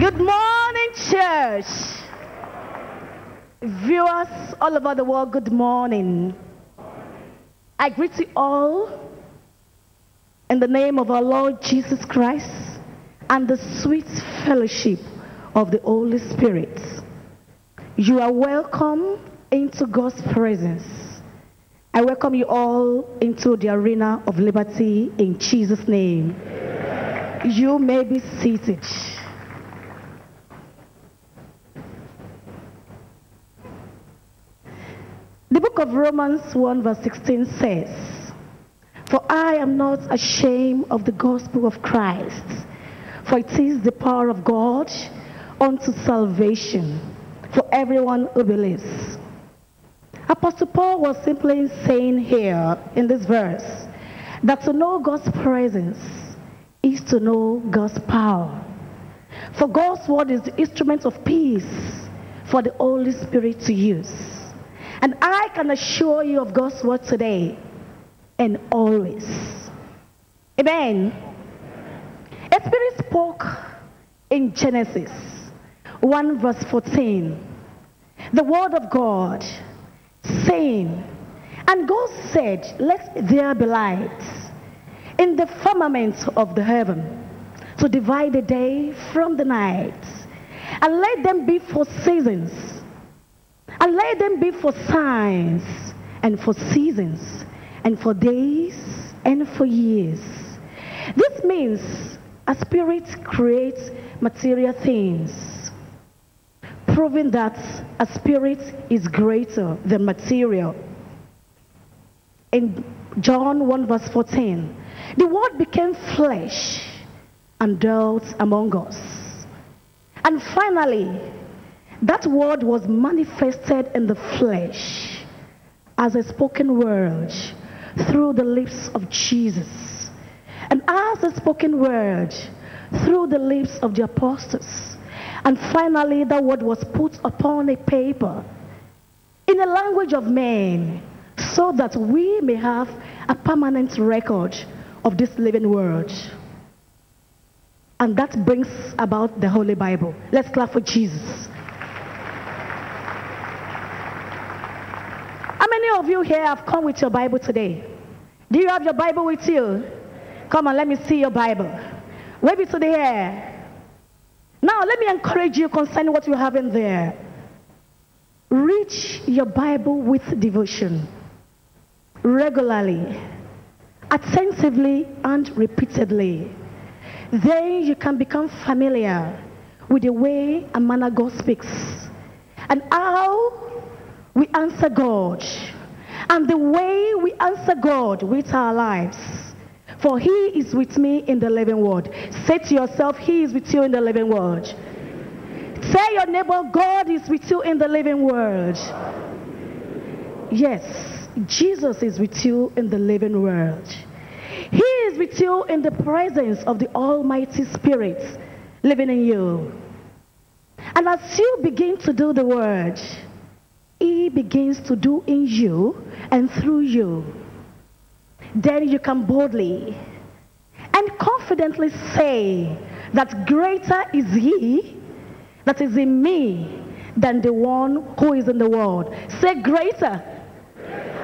Good morning, church. Viewers all over the world, good morning. I greet you all in the name of our Lord Jesus Christ and the sweet fellowship of the Holy Spirit. You are welcome into God's presence. I welcome you all into the arena of liberty in Jesus' name. You may be seated. The book of Romans 1 verse 16 says, For I am not ashamed of the gospel of Christ, for it is the power of God unto salvation for everyone who believes. Apostle Paul was simply saying here in this verse that to know God's presence is to know God's power. For God's word is the instrument of peace for the Holy Spirit to use. And I can assure you of God's word today and always. Amen. A spirit spoke in Genesis 1 verse 14. The word of God saying, And God said, Let there be light in the firmament of the heaven to divide the day from the night, and let them be for seasons and let them be for signs and for seasons and for days and for years. This means a spirit creates material things, proving that a spirit is greater than material. In John 1 verse 14, the word became flesh and dwelt among us. And finally, that word was manifested in the flesh as a spoken word through the lips of Jesus. And as a spoken word through the lips of the apostles. And finally, that word was put upon a paper in the language of men so that we may have a permanent record of this living word. And that brings about the Holy Bible. Let's clap for Jesus. Of you here have come with your Bible today? Do you have your Bible with you? Come on, let me see your Bible. Wave it to the eh? air. Now, let me encourage you concerning what you have in there. Read your Bible with devotion regularly, attentively, and repeatedly. Then you can become familiar with the way and manner God speaks and how we answer God and the way we answer God with our lives. For he is with me in the living word. Say to yourself, he is with you in the living word. Tell your neighbor, God is with you in the living word. Yes, Jesus is with you in the living world. He is with you in the presence of the Almighty Spirit living in you. And as you begin to do the word, he begins to do in you and through you. Then you can boldly and confidently say that greater is he that is in me than the one who is in the world. Say greater.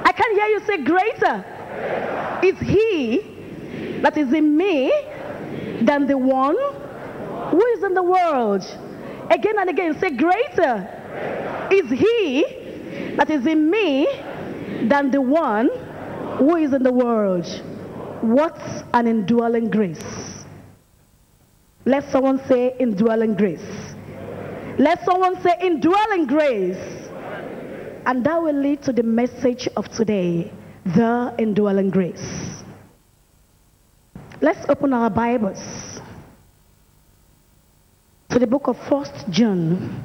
I can hear you say greater. Is he that is in me than the one who is in the world. Again and again, say greater. Is he that is in me than the one who is in the world. What an indwelling grace. Let someone say indwelling grace. Let someone say indwelling grace. And that will lead to the message of today the indwelling grace. Let's open our Bibles to the book of First John,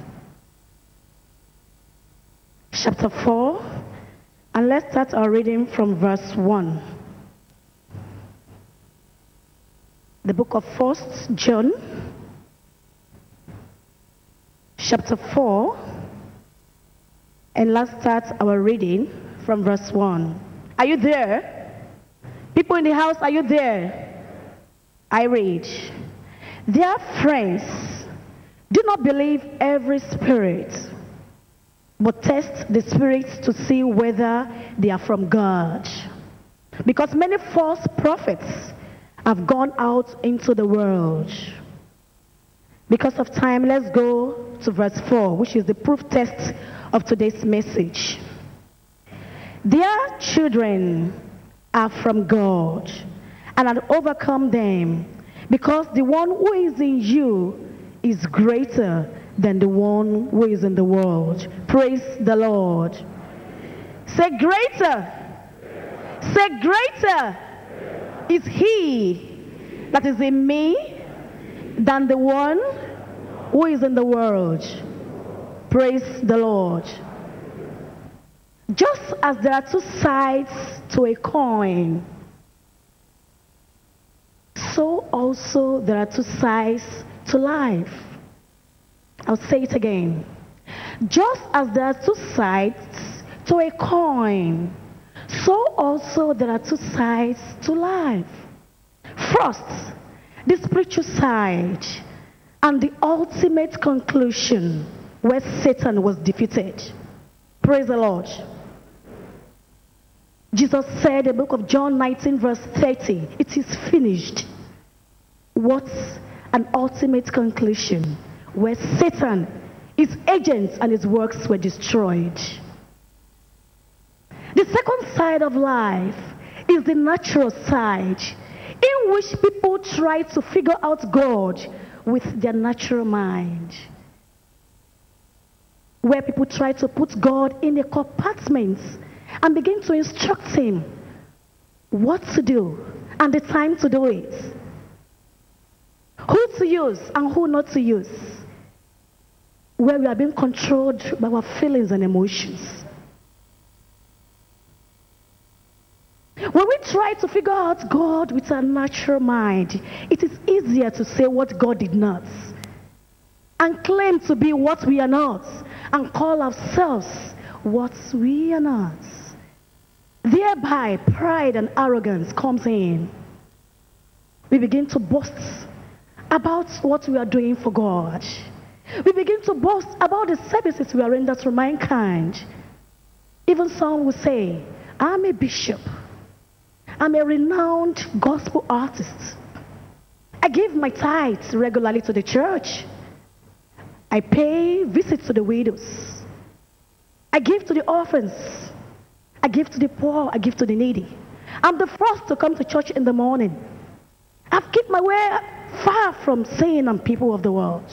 chapter 4, and let's start our reading from verse 1. The book of First John, chapter 4, and let's start our reading from verse 1. Are you there? People in the house, are you there? I read. Dear friends, do not believe every spirit, but test the spirits to see whether they are from God. Because many false prophets have gone out into the world. Because of time, let's go to verse 4, which is the proof test of today's message. Their children are from God and have overcome them because the one who is in you is greater than the one who is in the world. Praise the Lord. Say greater. Say greater is he that is in me than the one who is in the world. Praise the Lord. Just as there are two sides to a coin, so also there are two sides to life. I'll say it again. Just as there are two sides to a coin, so also there are two sides to life. First, the spiritual side and the ultimate conclusion where Satan was defeated. Praise the Lord. Jesus said in the book of John 19, verse 30, it is finished. What's an ultimate conclusion where Satan, his agents, and his works were destroyed? The second side of life is the natural side, in which people try to figure out God with their natural mind. Where people try to put God in a compartment and begin to instruct him what to do and the time to do it. Who to use and who not to use. Where we are being controlled by our feelings and emotions. When we try to figure out God with our natural mind, it is easier to say what God did not and claim to be what we are not and call ourselves what we are not. Thereby, pride and arrogance comes in. We begin to boast about what we are doing for God. We begin to boast about the services we are rendering to mankind. Even some will say, I'm a bishop. I'm a renowned gospel artist. I give my tithes regularly to the church. I pay visits to the widows. I give to the orphans. I give to the poor. I give to the needy. I'm the first to come to church in the morning. I've kept my way far from sin and people of the world.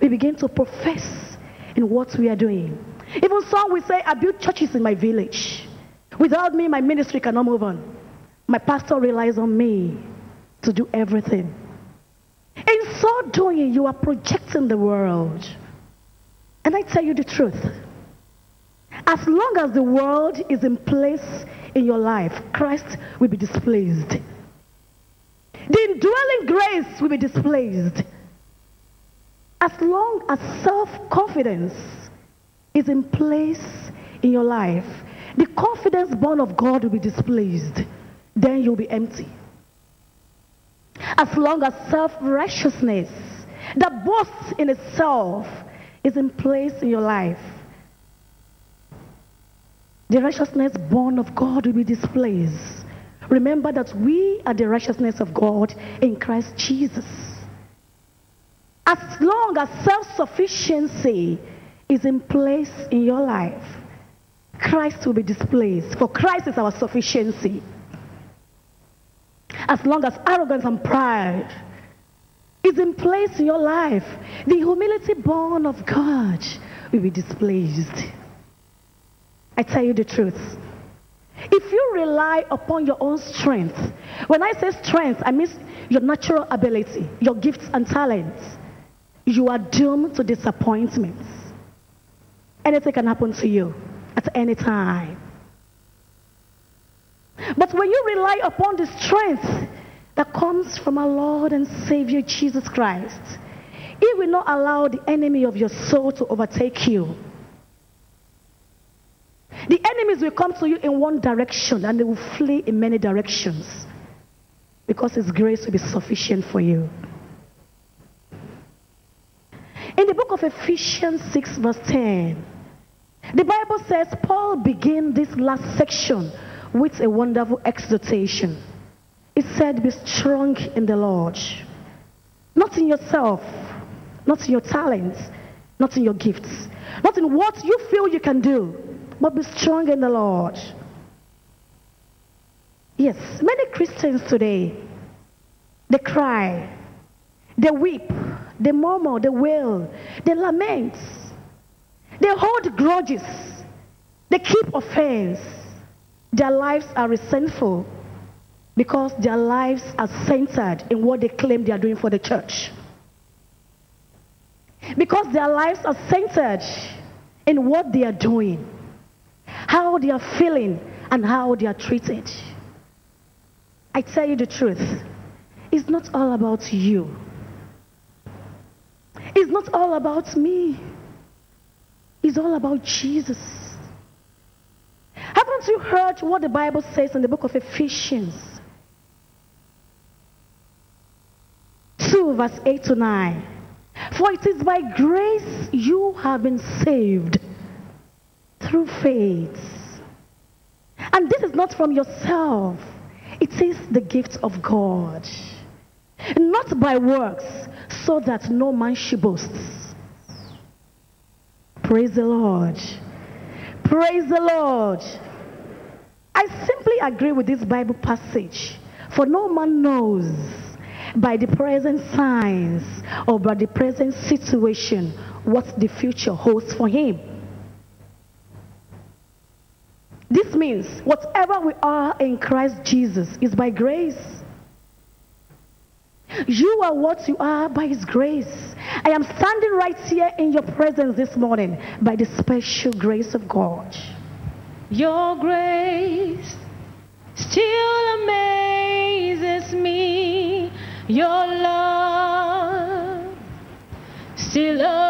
We begin to profess in what we are doing. Even some will say, I built churches in my village. Without me, my ministry cannot move on. My pastor relies on me to do everything. In so doing, you are projecting the world. And I tell you the truth. As long as the world is in place in your life, Christ will be displeased. The indwelling grace will be displeased. As long as self-confidence is in place in your life, the confidence born of God will be displaced. Then you'll be empty. As long as self-righteousness that boasts in itself is in place in your life, the righteousness born of God will be displaced. Remember that we are the righteousness of God in Christ Jesus. As long as self-sufficiency is in place in your life, Christ will be displayed. For Christ is our sufficiency. As long as arrogance and pride is in place in your life, the humility born of God will be displayed. I tell you the truth. If you rely upon your own strength, when I say strength, I mean your natural ability, your gifts and talents, you are doomed to disappointments. Anything can happen to you at any time. But when you rely upon the strength that comes from our Lord and Savior Jesus Christ, He will not allow the enemy of your soul to overtake you. The enemies will come to you in one direction and they will flee in many directions because His grace will be sufficient for you. In the book of Ephesians 6, verse 10, the Bible says Paul began this last section with a wonderful exhortation. It said, Be strong in the Lord, not in yourself, not in your talents, not in your gifts, not in what you feel you can do, but be strong in the Lord. Yes, many Christians today, they cry, they weep, they murmur, they wail, they lament, they hold grudges, they keep offense. Their lives are resentful because their lives are centered in what they claim they are doing for the church. Because their lives are centered in what they are doing, how they are feeling, and how they are treated. I tell you the truth, it's not all about you. It's not all about me. It's all about Jesus. Haven't you heard what the Bible says in the book of Ephesians? 2 verse 8 to 9. For it is by grace you have been saved through faith. And this is not from yourself. It is the gift of God. Not by works, so that no man should boast. Praise the Lord. Praise the Lord. I simply agree with this Bible passage. For no man knows by the present signs or by the present situation what the future holds for him. This means whatever we are in Christ Jesus is by grace. You are what you are by His grace. I am standing right here in your presence this morning by the special grace of God. Your grace still amazes me. Your love still a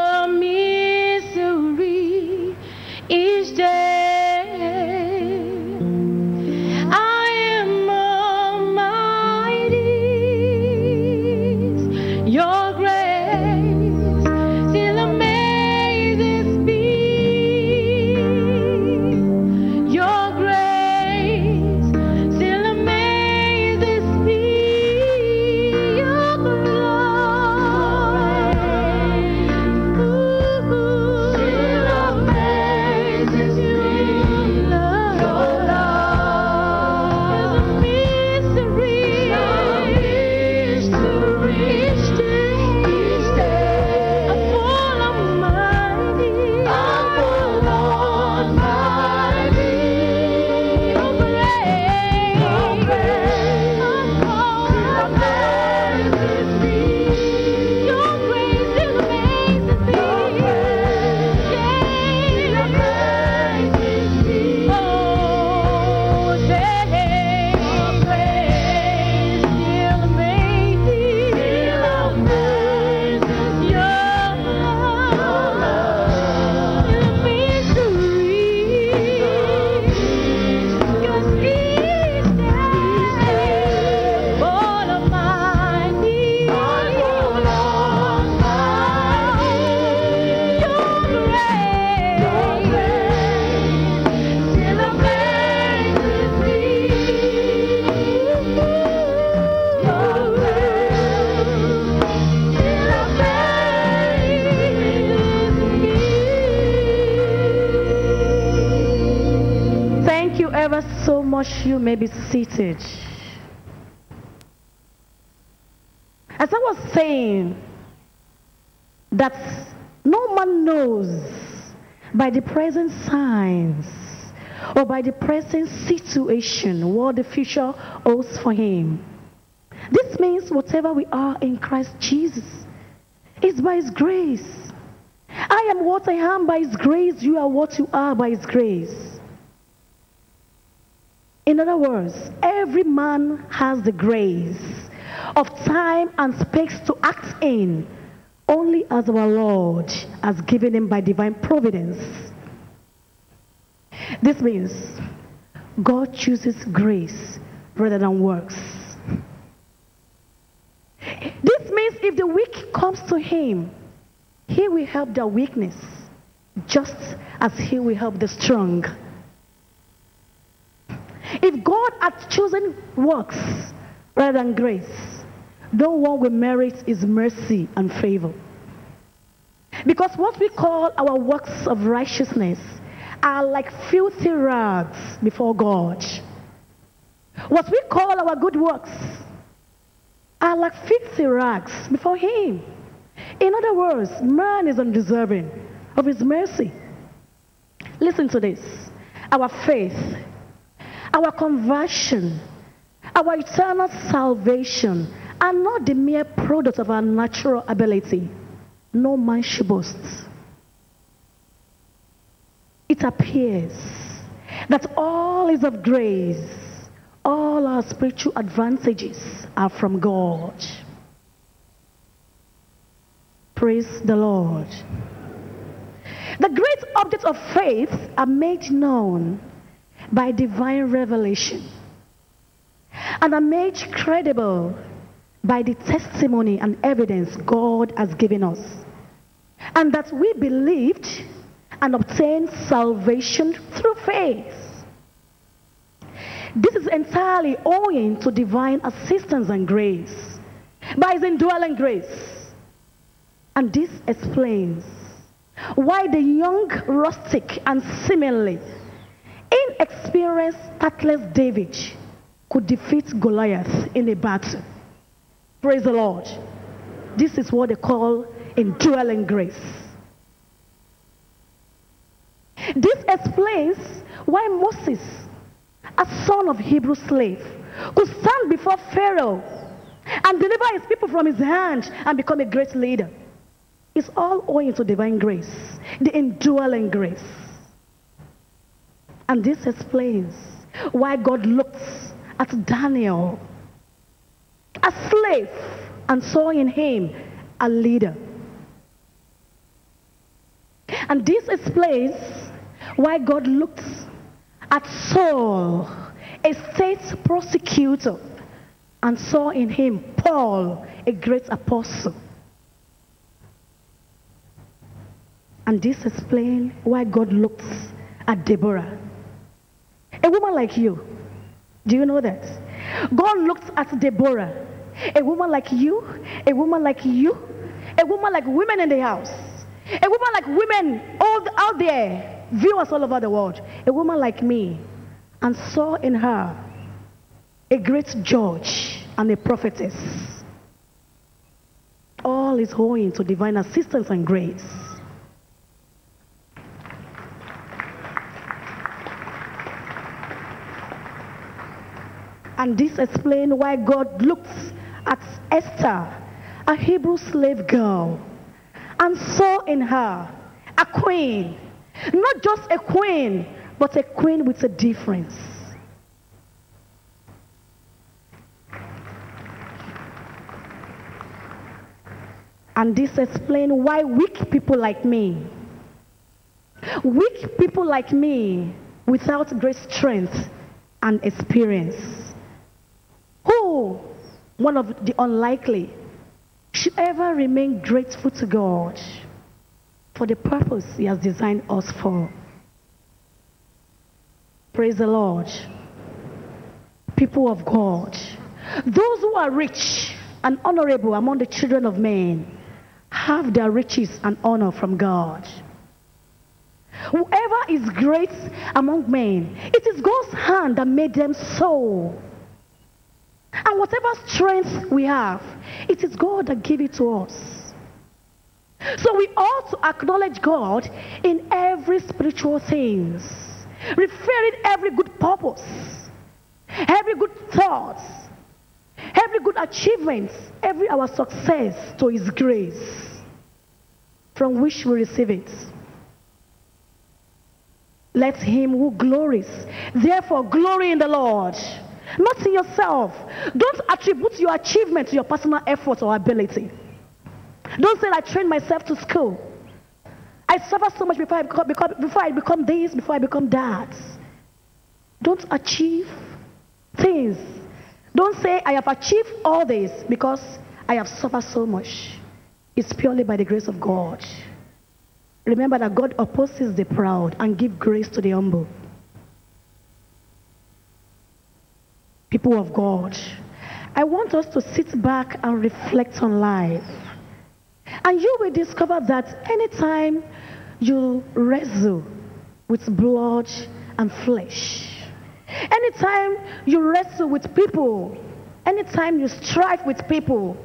You ever so much. You may be seated. As I was saying, that no man knows by the present signs or by the present situation what the future holds for him. This means whatever we are in Christ Jesus is by his grace. I am what I am by his grace, you are what you are by his grace. In other words, every man has the grace of time and space to act in only as our Lord has given him by divine providence. This means God chooses grace rather than works. This means if the weak comes to him, He will help the weakness just as He will help the strong. If God had chosen works rather than grace, no one will merit His mercy and favor. Because what we call our works of righteousness are like filthy rags before God. What we call our good works are like filthy rags before Him. In other words, man is undeserving of His mercy. Listen to this our faith, our conversion, our eternal salvation are not the mere product of our natural ability. No man should boast. It appears that all is of grace, all our spiritual advantages are from God. Praise the Lord. The great objects of faith are made known by divine revelation and are made credible by the testimony and evidence God has given us. And that we believed and obtained salvation through faith. This is entirely owing to divine assistance and grace, by his indwelling grace. And this explains why the young, rustic, and seemingly inexperienced, tactless David could defeat Goliath in a battle. Praise the Lord. This is what they call indwelling grace. This explains why Moses, a son of Hebrew slave, could stand before Pharaoh and deliver his people from his hand and become a great leader. It's all owing to divine grace, the indwelling grace. And this explains why God looks at Daniel, a slave, and saw in him a leader. And this explains why God looked at Saul, a state prosecutor, and saw in him Paul, a great apostle. And this explains why God looks at Deborah, woman like you. Do you know that? God looked at Deborah, a woman like you, a woman like you, a woman like women in the house, a woman like women all out there, viewers all over the world, a woman like me, and saw in her a great judge and a prophetess. All is owing to divine assistance and grace. And this explains why God looks at Esther, a Hebrew slave girl, and saw in her a queen. Not just a queen, but a queen with a difference. And this explains why weak people like me, weak people like me, without great strength and experience, who, one of the unlikely, should ever remain grateful to God for the purpose He has designed us for. Praise the Lord. People of God, those who are rich and honorable among the children of men have their riches and honor from God. Whoever is great among men, it is God's hand that made them so. And whatever strength we have, it is God that gave it to us. So we ought to acknowledge God in every spiritual things, referring every good purpose, every good thought, every good achievement, every our success to His grace, from which we receive it. Let him who glories, therefore, glory in the Lord, not in yourself. Don't attribute your achievement to your personal effort or ability. Don't say, I trained myself to school. I suffer so much before I become, become, before I become this, before I become that. Don't achieve things. Don't say, I have achieved all this because I have suffered so much. It's purely by the grace of God. Remember that God opposes the proud and gives grace to the humble. People of God, I want us to sit back and reflect on life. And you will discover that anytime you wrestle with blood and flesh, anytime you wrestle with people, anytime you strive with people,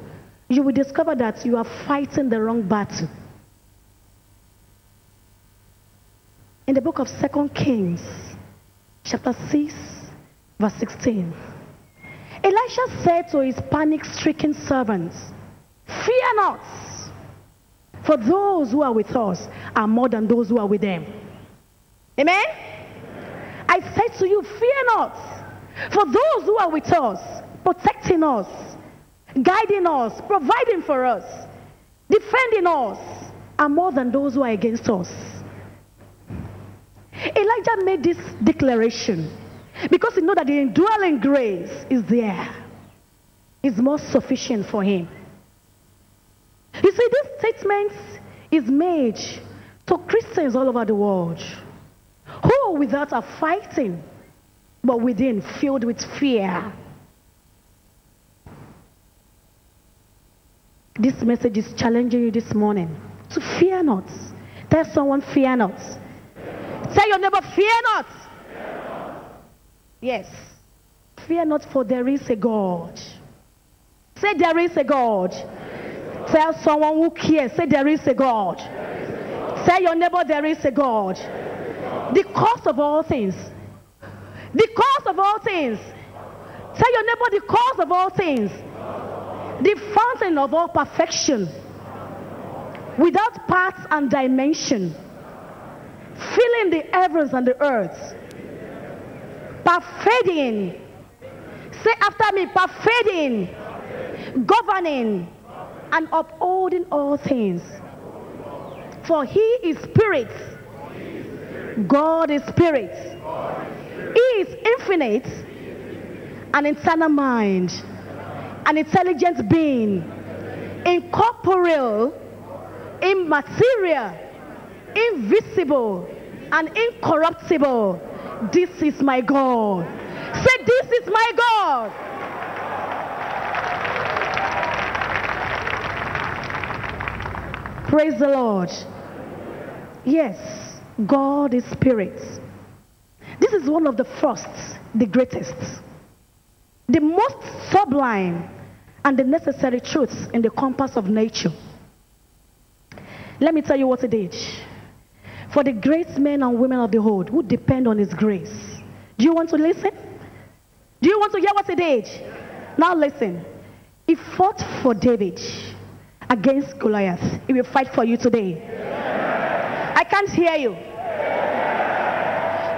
you will discover that you are fighting the wrong battle. In the book of Second Kings, chapter 6, verse 16, Elisha said to his panic stricken servants, Fear not, for those who are with us are more than those who are with them. Amen? I say to you, fear not, for those who are with us, protecting us, guiding us, providing for us, defending us, are more than those who are against us. Elijah made this declaration because he knew that the indwelling grace is there. Is more sufficient for him. You see, this statement is made to Christians all over the world who without are fighting, but within filled with fear. This message is challenging you this morning to fear not. Tell someone, fear not. Tell your neighbor, fear not. Yes. Fear not, for there is a God. Say, there is a God. Tell someone who cares, say, there is a God. Tell your neighbor, there is a God. The cause of all things. The cause of all things. Tell your neighbor, the cause of all things. The fountain of all perfection. Without parts and dimension. Filling the heavens and the earth. Pervading. Say after me, pervading. Governing and upholding all things. For he is spirit. God is spirit. He is infinite, an eternal mind, an intelligent being, incorporeal, immaterial, invisible, and incorruptible. This is my God. Say, This is my God. Praise the Lord. Yes, God is spirit. This is one of the first, the greatest, the most sublime, and the necessary truths in the compass of nature. Let me tell you what it is. For the great men and women of the world who depend on His grace. Do you want to listen? Do you want to hear what He did? Now listen. He fought for David against Goliath. He will fight for you today. I can't hear you.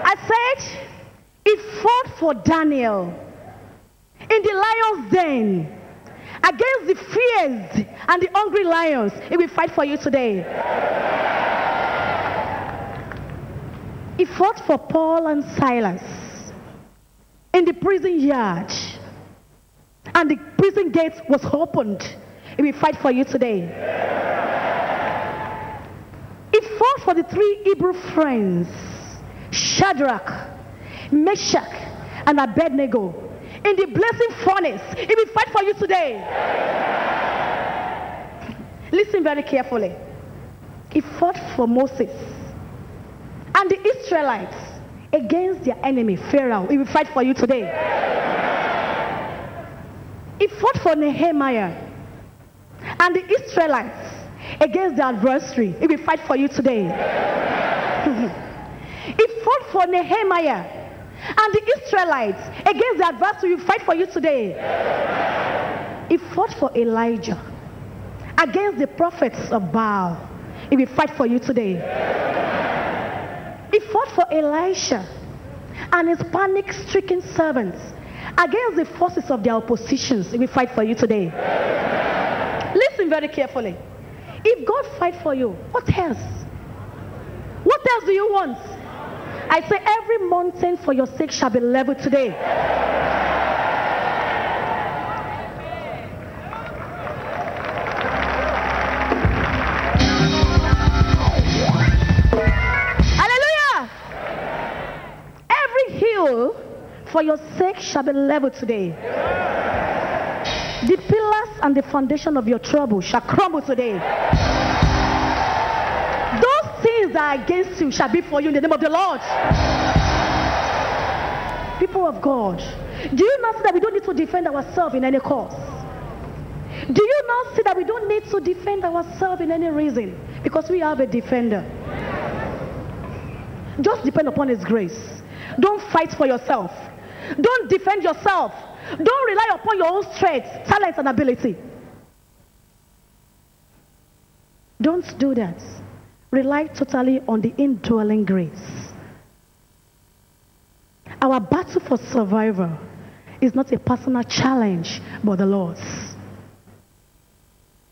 I said, He fought for Daniel in the lion's den against the fierce and the hungry lions. He will fight for you today. He fought for Paul and Silas in the prison yard, and the prison gate was opened. He will fight for you today. He fought for the three Hebrew friends, Shadrach, Meshach, and Abednego, in the blazing furnace. He will fight for you today. Listen very carefully. He fought for Moses and the Israelites against their enemy, Pharaoh. He will fight for you today. He fought for Nehemiah and the Israelites against the adversary. He will fight for you today. he fought for Nehemiah and the Israelites against the adversary. He will fight for you today. He fought for Elijah against the prophets of Baal. He will fight for you today. He fought for Elisha and his panic stricken servants against the forces of their oppositions. Will fight for you today. Listen very carefully. If God fight for you, what else? What else do you want? I say every mountain for your sake shall be leveled today. For your sake shall be leveled today. The pillars and the foundation of your trouble shall crumble today. Those things that are against you shall be for you in the name of the Lord. People of God, do you not see that we don't need to defend ourselves in any cause? Do you not see that we don't need to defend ourselves in any reason? Because we have a defender. Just depend upon His grace. Don't fight for yourself. Don't defend yourself. Don't rely upon your own strength, talents, and ability. Don't do that. Rely totally on the indwelling grace. Our battle for survival is not a personal challenge, but the Lord's.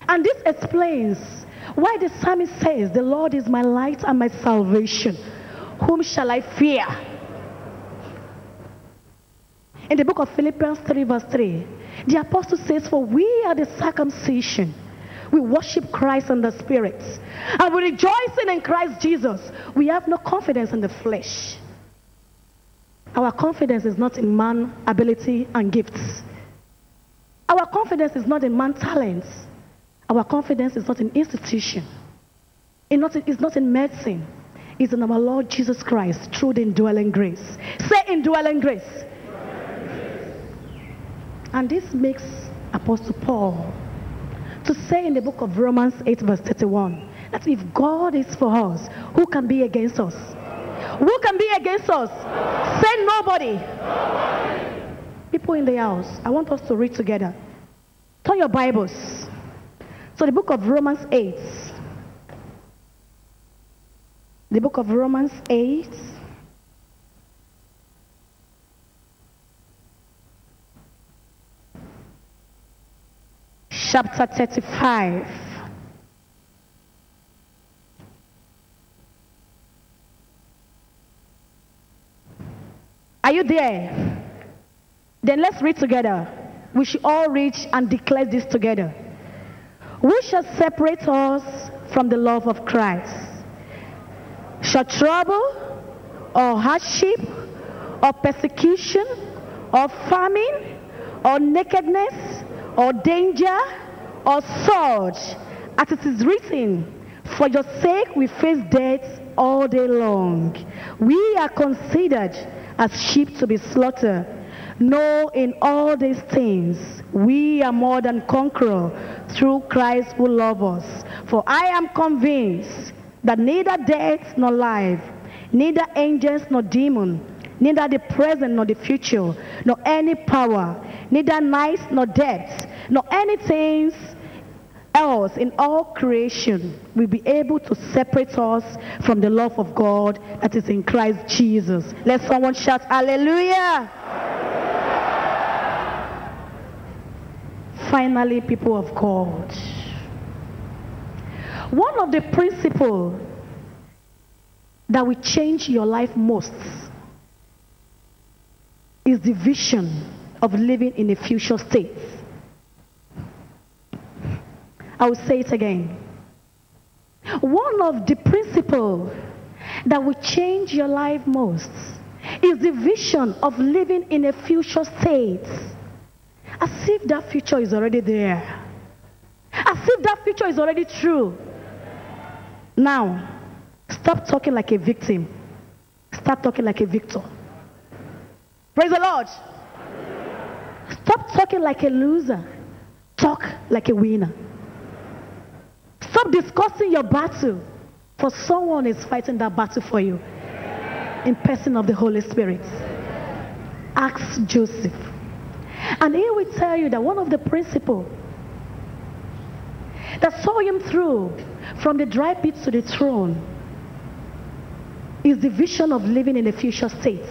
And this explains why the psalmist says, The Lord is my light and my salvation. Whom shall I fear? In the book of Philippians 3, verse 3, the apostle says, For we are the circumcision. We worship Christ in the spirit. And we rejoice in Christ Jesus. We have no confidence in the flesh. Our confidence is not in man ability and gifts. Our confidence is not in man talents. Our confidence is not in institution. It's not, it's not in medicine. It's in our Lord Jesus Christ through the indwelling grace. Say indwelling grace. And this makes Apostle Paul to say in the book of Romans 8, verse 31, that if God is for us, who can be against us? Who can be against us? Say nobody. People in the house, I want us to read together. Turn your Bibles. So the book of Romans 8. The book of Romans 8. Chapter 35. Are you there? Then let's read together. We should all read and declare this together. Who shall separate us from the love of Christ? Shall trouble or hardship or persecution or famine or nakedness or danger or sword? As it is written, for your sake we face death all day long. We are considered as sheep to be slaughtered. No, in all these things, we are more than conquerors through Christ who loves us. For I am convinced that neither death nor life, neither angels nor demons, neither the present nor the future, nor any power, neither night nor depth, nor anything else in all creation will be able to separate us from the love of God that is in Christ Jesus. Let someone shout hallelujah. Finally, people of God, one of the principles that will change your life most is the vision of living in a future state. I will say it again. One of the principles that will change your life most is the vision of living in a future state. As if that future is already there. As if that future is already true. Now, stop talking like a victim. Start talking like a victor. Praise the Lord. Stop talking like a loser. Talk like a winner. Stop discussing your battle. For someone is fighting that battle for you. In person of the Holy Spirit. Ask Joseph. And he will tell you that one of the principles that saw him through from the dry pit to the throne is the vision of living in a future state.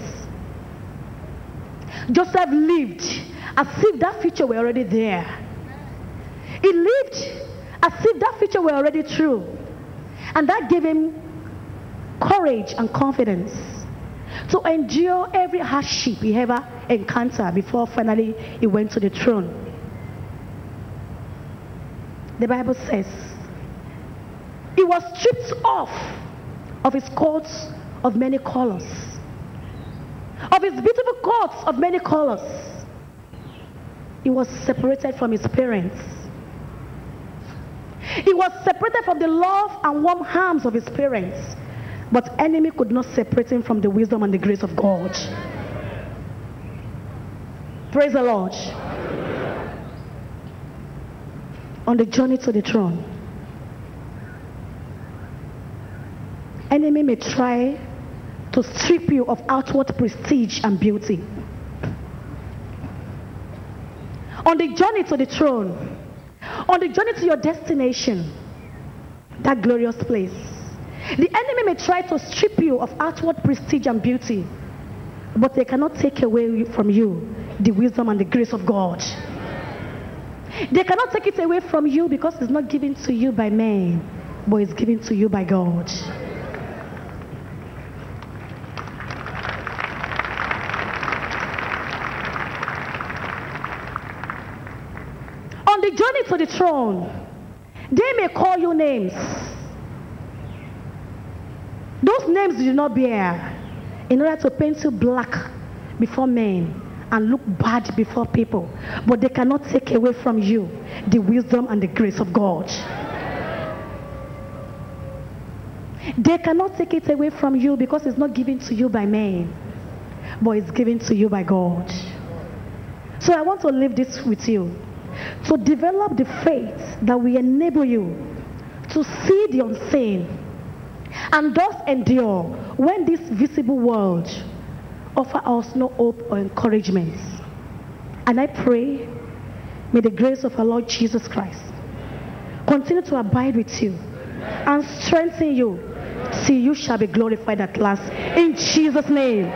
Joseph lived as if that future were already there. He lived as if that future were already true. And that gave him courage and confidence to endure every hardship he ever encountered before finally he went to the throne. The Bible says he was stripped off of his coats of many colors. of his beautiful coats of many colors. He was separated from his parents. He was separated from the love and warm arms of his parents. But enemy could not separate him from the wisdom and the grace of God. Praise the Lord. On the journey to the throne, enemy may try to strip you of outward prestige and beauty. On the journey to the throne, on the journey to your destination, that glorious place, the enemy may try to strip you of outward prestige and beauty, but they cannot take away from you the wisdom and the grace of God. They cannot take it away from you because it's not given to you by man, but it's given to you by God. To the throne, they may call you names. Those names you do not bear in order to paint you black before men and look bad before people. But they cannot take away from you the wisdom and the grace of God. They cannot take it away from you because it's not given to you by men, but it's given to you by God. So I want to leave this with you. To develop the faith that will enable you to see the unseen and thus endure when this visible world offer us no hope or encouragement. And I pray, may the grace of our Lord Jesus Christ continue to abide with you and strengthen you till you shall be glorified at last. In Jesus' name.